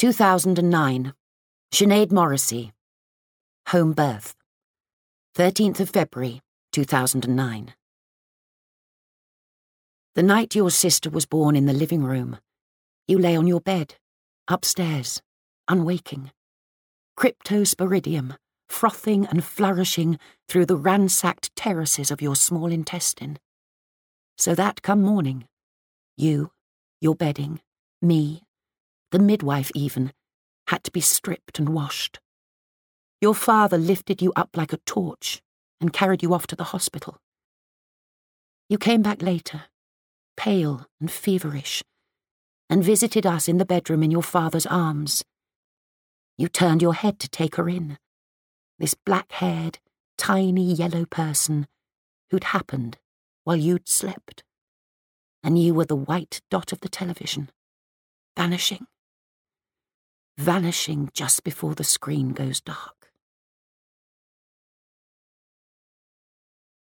2009. Sinead Morrissey. Home birth. 13th of February, 2009. The night your sister was born in the living room, you lay on your bed, upstairs, unwaking. Cryptosporidium, frothing and flourishing through the ransacked terraces of your small intestine. So that come morning, you, your bedding, me, the midwife even, had to be stripped and washed. Your father lifted you up like a torch and carried you off to the hospital. You came back later, pale and feverish, and visited us in the bedroom in your father's arms. You turned your head to take her in, this black haired, tiny yellow person who'd happened while you'd slept. And you were the white dot of the television, vanishing vanishing just before the screen goes dark.